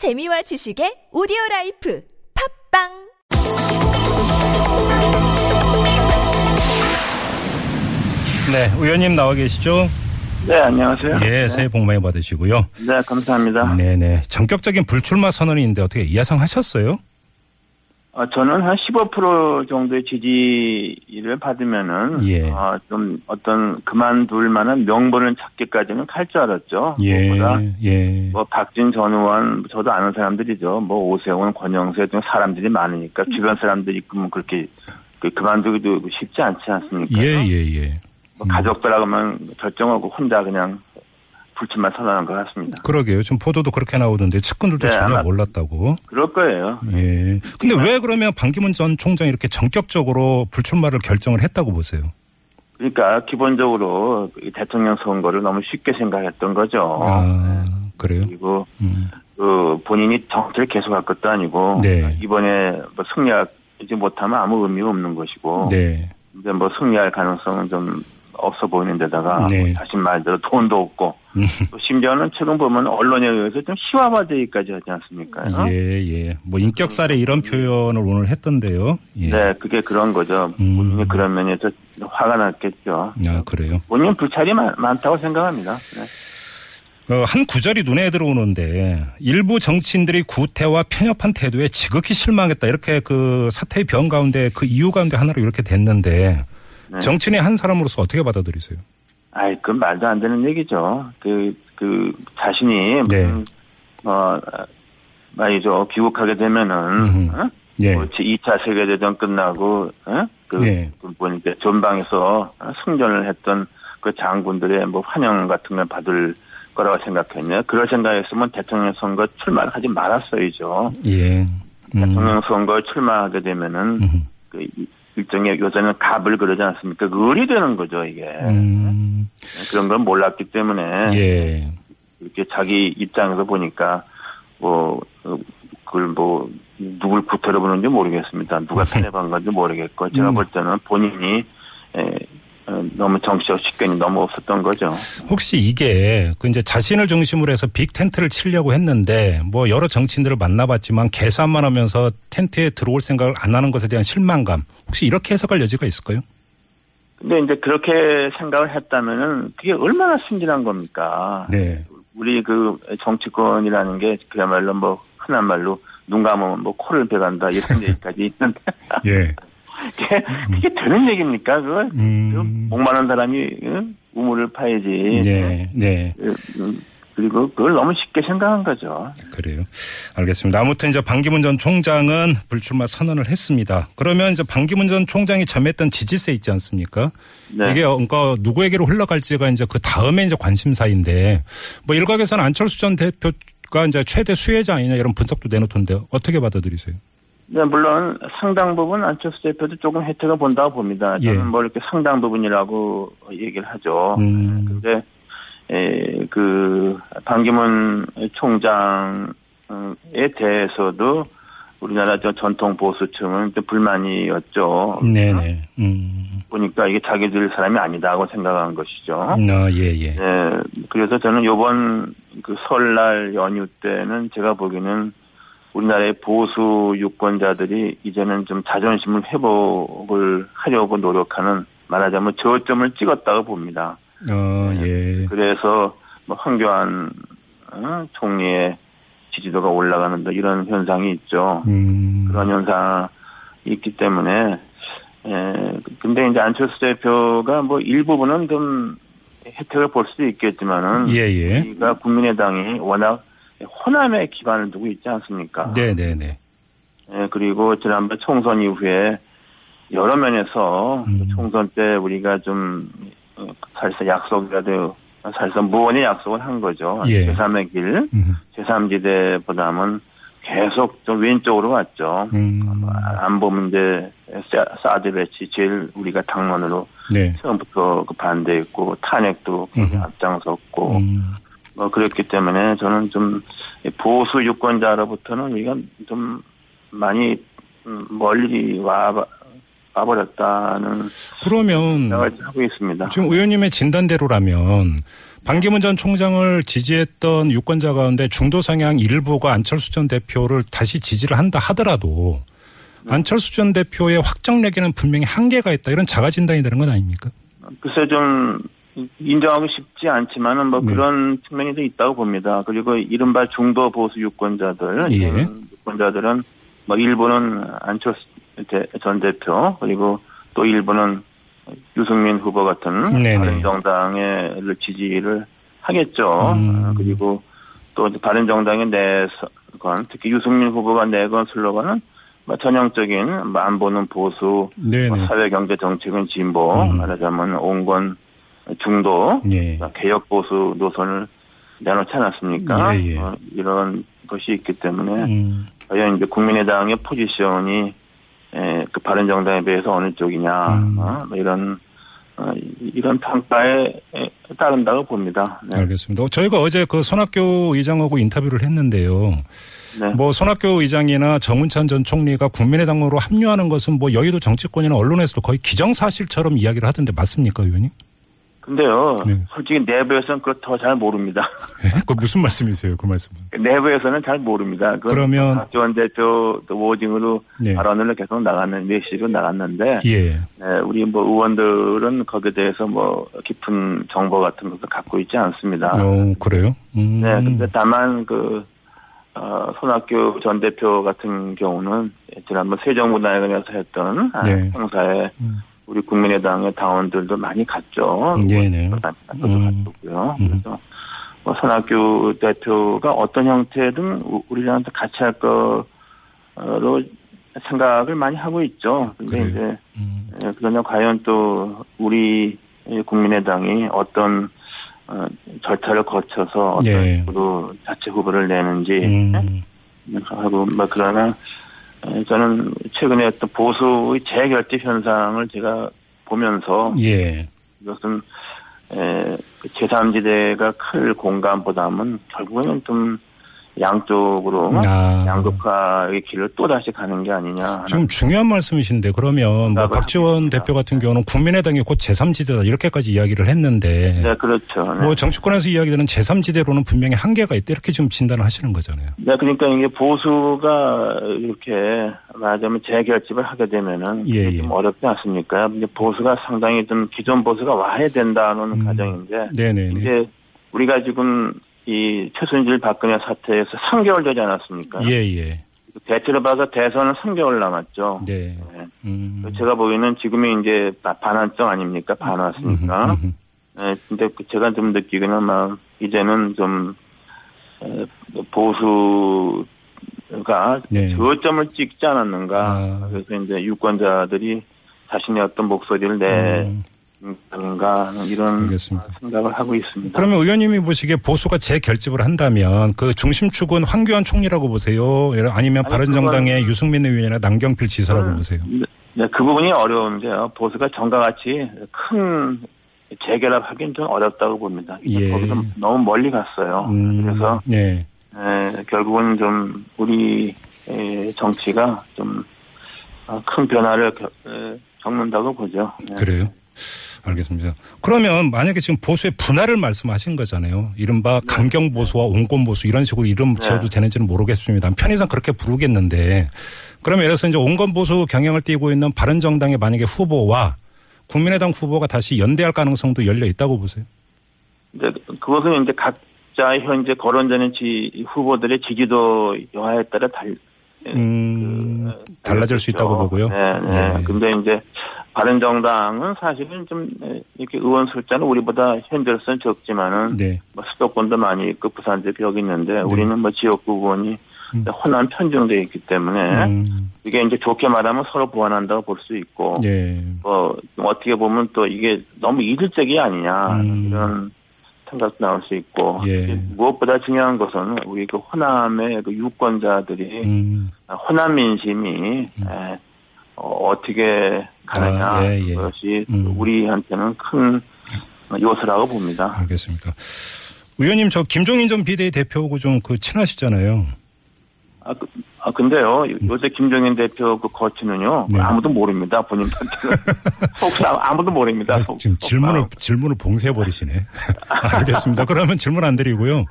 재미와 지식의 오디오 life 팟빵 네, 의원님 나와 계시죠? 네, 안녕하세요. 예, 네, 새해 복 많이 받으시고요. 네, 감사합니다. 네 네. 전격적인 불출마 선언인데 어떻게 예상하셨어요? 어, 저는 한 15% 정도의 지지를 받으면은 예. 어, 좀 어떤 그만둘 만한 명분을 찾기까지는 갈 줄 알았죠. 예, 무엇보다 예. 뭐 박진 전 의원 저도 아는 사람들이죠. 뭐 오세훈, 권영세 등 사람들이 많으니까 주변 사람들이 있으면 그렇게 그 그만두기도 쉽지 않지 않습니까? 예, 예, 예. 뭐 가족들하고 면 결정하고 혼자 그냥 불출마 선언한 것 같습니다. 그러게요. 지금 보도도 그렇게 나오던데 측근들도 네, 전혀 몰랐다고. 그럴 거예요. 예. 근데 왜 그러면 반기문 전 총장이 이렇게 전격적으로 불출마를 결정을 했다고 보세요? 그러니까 기본적으로 이 대통령 선거를 너무 쉽게 생각했던 거죠. 아, 그래요? 그리고 음. 그 본인이 정치를 계속할 것도 아니고 네. 이번에 뭐 승리하지 못하면 아무 의미가 없는 것이고 네. 이제 뭐 승리할 가능성은 좀 없어 보이는 데다가 네. 뭐 자신 말대로 돈도 없고 음. 또 심지어는 최근 보면 언론에 의해서 좀 시화화되기까지 하지 않습니까? 어? 예, 예. 뭐 인격 살해 이런 표현을 오늘 했던데요. 예. 네, 그게 그런 거죠. 음. 본인이 그런 면에서 화가 났겠죠. 아, 그래요. 본인 불찰이 많, 많다고 생각합니다. 네. 어, 한 구절이 눈에 들어오는데 일부 정치인들이 구태와 편협한 태도에 지극히 실망했다. 이렇게 그 사태의 변 가운데 그 이유 가운데 하나로 이렇게 됐는데 네. 정치인의 한 사람으로서 어떻게 받아들이세요? 아이, 그건 말도 안 되는 얘기죠. 그, 그, 자신이, 네. 무슨, 어, 말이죠. 귀국하게 되면은. 어? 예. 뭐 2차 세계대전 끝나고, 어? 그, 네. 그 보니까 전방에서 어, 승전을 했던 그 장군들의 뭐 환영 같은 걸 받을 거라고 생각했냐. 그럴 생각했으면 대통령 선거 출마를 하지 말았어야죠. 예. 음. 대통령 선거에 출마하게 되면은, 음흠. 그 이- 일종의 요새는 갑을 그러지 않습니까? 그 을이 되는 거죠, 이게. 음. 그런 걸 몰랐기 때문에 예. 이렇게 자기 입장에서 보니까 뭐 어, 그걸 뭐 누굴 구태로 보는지 모르겠습니다. 누가 편협한 건지 모르겠고 제가 음. 볼 때는 본인이 에, 어, 너무 정치적 식견이 너무 없었던 거죠. 혹시 이게 그 이제 자신을 중심으로 해서 빅 텐트를 치려고 했는데 뭐 여러 정치인들을 만나봤지만 계산만 하면서 텐트에 들어올 생각을 안 하는 것에 대한 실망감 혹시 이렇게 해석할 여지가 있을까요? 근데 이제 그렇게 생각을 했다면은 그게 얼마나 순진한 겁니까? 네. 우리 그 정치권이라는 게 그야말로 뭐 흔한 말로 눈 감으면 뭐 코를 베간다 이런 얘기까지 있는데 예. 그게, 그게 되는 얘기입니까? 그걸 음. 그 목마른 사람이 응? 우물을 파야지. 네. 네. 음, 그리고 그걸 너무 쉽게 생각한 거죠. 그래요. 알겠습니다. 아무튼 이제 반기문 전 총장은 불출마 선언을 했습니다. 그러면 이제 반기문 전 총장이 점했던 지지세 있지 않습니까? 네. 이게 그러니까 누구에게로 흘러갈지가 이제 그 다음에 이제 관심사인데 뭐 일각에서는 안철수 전 대표가 이제 최대 수혜자 아니냐 이런 분석도 내놓던데 어떻게 받아들이세요? 네, 물론 상당 부분 안철수 대표도 조금 혜택을 본다고 봅니다. 저는 예. 뭐 이렇게 상당 부분이라고 얘기를 하죠. 음. 근데 에, 그 반기문 총장에 대해서도 우리나라 저 전통 보수층은 좀 불만이었죠. 네네. 음. 보니까 이게 자기들 사람이 아니다고 생각한 것이죠. 아, 예, 예. 네, 그래서 저는 요번 그 설날 연휴 때는 제가 보기에는 우리나라의 보수 유권자들이 이제는 좀 자존심을 회복을 하려고 노력하는 말하자면 저점을 찍었다고 봅니다. 어, 예. 그래서 뭐 황교안 어, 총리의 지지도가 올라가는 등 이런 현상이 있죠. 음. 그런 현상이 있기 때문에 에, 근데 이제 안철수 대표가 뭐 일부분은 좀 혜택을 볼 수도 있겠지만은 예, 예. 우리가 국민의당이 워낙 호남에 기반을 두고 있지 않습니까? 네네네. 예, 그리고 지난번 총선 이후에 여러 면에서 음. 총선 때 우리가 좀 어, 사실상 약속이라도 사실상 무언의 약속을 한 거죠. 예. 제3의 길, 음. 제3지대보다는 계속 좀 왼쪽으로 갔죠. 음. 안보 문제, 사- 사드 배치 제일 우리가 당론으로 네. 처음부터 그 반대했고 탄핵도 굉장히 음. 앞장섰고 음. 뭐 그랬기 때문에 저는 좀 보수 유권자로부터는 우리가 좀 많이 음, 멀리 와 와버렸다는 그러면 생각을 하고 있습니다. 지금 의원님의 진단대로라면 반기문 전 총장을 지지했던 유권자 가운데 중도 성향 일부가 안철수 전 대표를 다시 지지를 한다 하더라도 네. 안철수 전 대표의 확정력에는 분명히 한계가 있다 이런 자가 진단이 되는 건 아닙니까? 글쎄 좀 인정하고 싶지 않지만은 뭐 네. 그런 측면이 좀 있다고 봅니다. 그리고 이른바 중도 보수 유권자들, 예. 유권자들은 뭐 일부는 안철수 대- 전 대표 그리고 또 일부는 유승민 후보 같은 네네. 바른 정당을 지지를 하겠죠. 음. 어, 그리고 또 이제 바른 정당의 내건 특히 유승민 후보가 내건 슬로건은 뭐 전형적인 뭐안 보는 보수. 뭐 사회 경제 정책은 진보 음. 말하자면 온건 중도 예. 개혁 보수 노선을 내놓지 않았습니까? 예, 예. 어, 이런 것이 있기 때문에 음, 과연 이제 국민의당의 포지션이 에, 그 바른정당에 비해서 어느 쪽이냐 음. 어, 뭐 이런 어, 이- 이런 평가에 에, 따른다고 봅니다. 네. 알겠습니다. 어, 저희가 어제 그 손학규 의장하고 인터뷰를 했는데요. 네. 뭐 손학규 의장이나 정운찬 전 총리가 국민의당으로 합류하는 것은 뭐 여의도 정치권이나 언론에서도 거의 기정사실처럼 이야기를 하던데 맞습니까, 의원님? 근데요, 네. 솔직히 내부에서는 그걸 더 잘 모릅니다. 그 무슨 말씀이세요, 그 말씀은? 내부에서는 잘 모릅니다. 그러면- 박지원 대표 또 워딩으로 네. 발언을 계속 나갔는 메시지로 나갔는데 예. 네, 우리 뭐 의원들은 거기에 대해서 뭐 깊은 정보 같은 것도 갖고 있지 않습니다. 어, 그래요? 음. 네, 근데 다만 그 어, 손학규 전 대표 같은 경우는 지난번 세종문화회관에서 했던 아, 네. 행사에 음. 우리 국민의당의 당원들도 많이 갔죠. 네네. 저도 음. 갔고요. 음. 그래서 뭐 손학규 대표가 어떤 형태든 우- 우리랑 같이 할 거로 생각을 많이 하고 있죠. 근데 그래요? 이제 음. 예, 그러면 과연 또 우리 국민의당이 어떤 어, 절차를 거쳐서 어떤 예. 식으로 자체 후보를 내는지 음. 하고 뭐 그러나 에, 저는 최근에 어떤 보수의 재결집 현상을 제가 보면서 예. 이것은 에, 그 제3지대가 클 공간보다는 결국에는 좀 양쪽으로 아. 양극화의 길을 또 다시 가는 게 아니냐. 지금 중요한 말씀이신데 그러면 뭐 박지원 하겠습니다. 대표 같은 경우는 국민의당이 곧 제3지대다 이렇게까지 이야기를 했는데 네, 그렇죠. 네. 뭐 정치권에서 이야기되는 제3지대로는 분명히 한계가 있다 이렇게 지금 진단을 하시는 거잖아요. 네, 그러니까 이게 보수가 이렇게 말하자면 재결집을 하게 되면은 예, 예. 좀 어렵지 않습니까? 이제 보수가 상당히 좀 기존 보수가 와야 된다는 음. 가정인데 네네네. 이제 우리가 지금 이 최순실 박근혜 사태에서 3개월 되지 않았습니까? 예, 예. 대체로 봐서 대선은 3개월 남았죠. 네. 네. 음. 제가 보기에는 지금이 이제 반환점 아닙니까? 반왔으니까. 음흠, 음흠. 네, 근데 그 제가 좀 느끼기는 막 이제는 좀 에, 보수가 네. 저점을 찍지 않았는가. 아. 그래서 이제 유권자들이 자신의 어떤 목소리를 음. 내는 가 하는 이런 알겠습니다. 생각을 하고 있습니다. 그러면 의원님이 보시기에 보수가 재결집을 한다면 그 중심축은 황교안 총리라고 보세요? 아니면 아니, 바른정당의 유승민 의원이나 남경필 지사라고 음. 보세요? 네, 그 부분이 어려운데요. 보수가 정가같이 큰 재결합하기는 좀 어렵다고 봅니다. 예. 거기서 너무 멀리 갔어요. 음, 그래서 네. 에, 결국은 좀 우리 에, 정치가 좀 큰 변화를 겪는다고 보죠. 네. 그래요? 알겠습니다. 그러면 만약에 지금 보수의 분할을 말씀하신 거잖아요. 이른바 강경 보수와 온건 보수 이런 식으로 이름 네. 지어도 되는지는 모르겠습니다. 편의상 그렇게 부르겠는데 그러면 예를 들어서 이제 온건 보수 경향을 띠고 있는 바른정당의 만약에 후보와 국민의당 후보가 다시 연대할 가능성도 열려 있다고 보세요. 근데 그것은 이제 각자 현재 거론되는 지, 후보들의 지지도 여하에 따라 달, 음, 그, 달라질 수 있다고 보고요. 네, 네. 예. 근데 이제 바른정당은 사실은 좀 에, 이렇게 의원 숫자는 우리보다 현재로서는 적지만은 네. 뭐 수도권도 많이 있고 부산 지역 여기 있는데 우리는 뭐 지역구 의원이 음. 호남 편중돼 있기 때문에 음, 이게 이제 좋게 말하면 서로 보완한다고 볼 수 있고 예. 뭐 어떻게 보면 또 이게 너무 이질적이 아니냐 음. 이런 생각도 나올 수 있고 예. 무엇보다 중요한 것은 우리 그 호남의 그 유권자들이 음, 호남 민심이 에, 어, 떻게 가느냐 아, 예, 예. 그것이 음. 우리한테는 큰 요소라고 봅니다. 알겠습니다. 의원님 저 김종인 전 비대위 대표하고 좀 그 친하시잖아요. 아, 그, 아, 근데요, 요새 김종인 대표 그 거치는요, 네. 아무도 모릅니다, 본인 파트는. 속사 아무도 모릅니다, 아, 속, 지금. 질문을 질문을 봉쇄해 버리시네. 알겠습니다. 그러면 질문 안 드리고요.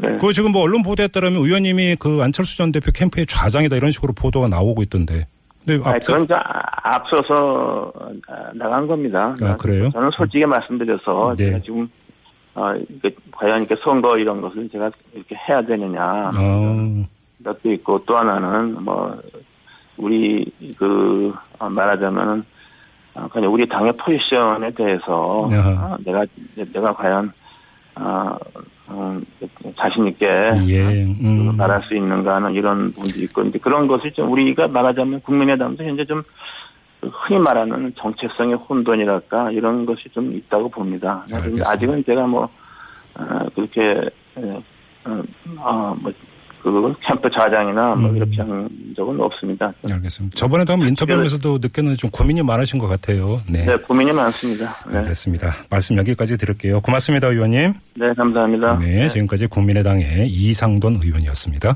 네. 그 지금 뭐 언론 보도에 따르면 의원님이 그 안철수 전 대표 캠프의 좌장이다 이런 식으로 보도가 나오고 있던데. 아니, 앞서 그건 아- 앞서서 아, 나간 겁니다. 아, 그래요? 저는 솔직히 말씀드려서 네. 제가 지금 어, 이게 과연 이렇게 선거 이런 것을 제가 이렇게 해야 되느냐 어, 것도 있고 또 하나는 뭐 우리 그 어, 말하자면은 어, 그냥 우리 당의 포지션에 대해서. 어, 내가 내가 과연 어, 음, 자신 있게 예, 그 음. 말할 수 있는가 하는 이런 부분도 있고 근데 그런 것을 좀 우리가 말하자면 국민의당도 현재 좀그 흔히 말하는 정체성의 혼돈이랄까 이런 것이 좀 있다고 봅니다. 알겠습니다. 아직은 제가 뭐 어, 그렇게 예, 어, 어, 뭐, 그 캠프 좌장이나 뭐 음. 이렇게 한 적은 없습니다. 알겠습니다. 저번에도 한번 인터뷰하면서도 느꼈는데 좀 고민이 많으신 것 같아요. 네. 네, 고민이 많습니다. 네, 알겠습니다. 말씀 여기까지 드릴게요. 고맙습니다, 의원님. 네 감사합니다. 네, 지금까지 국민의당의 이상돈 의원이었습니다.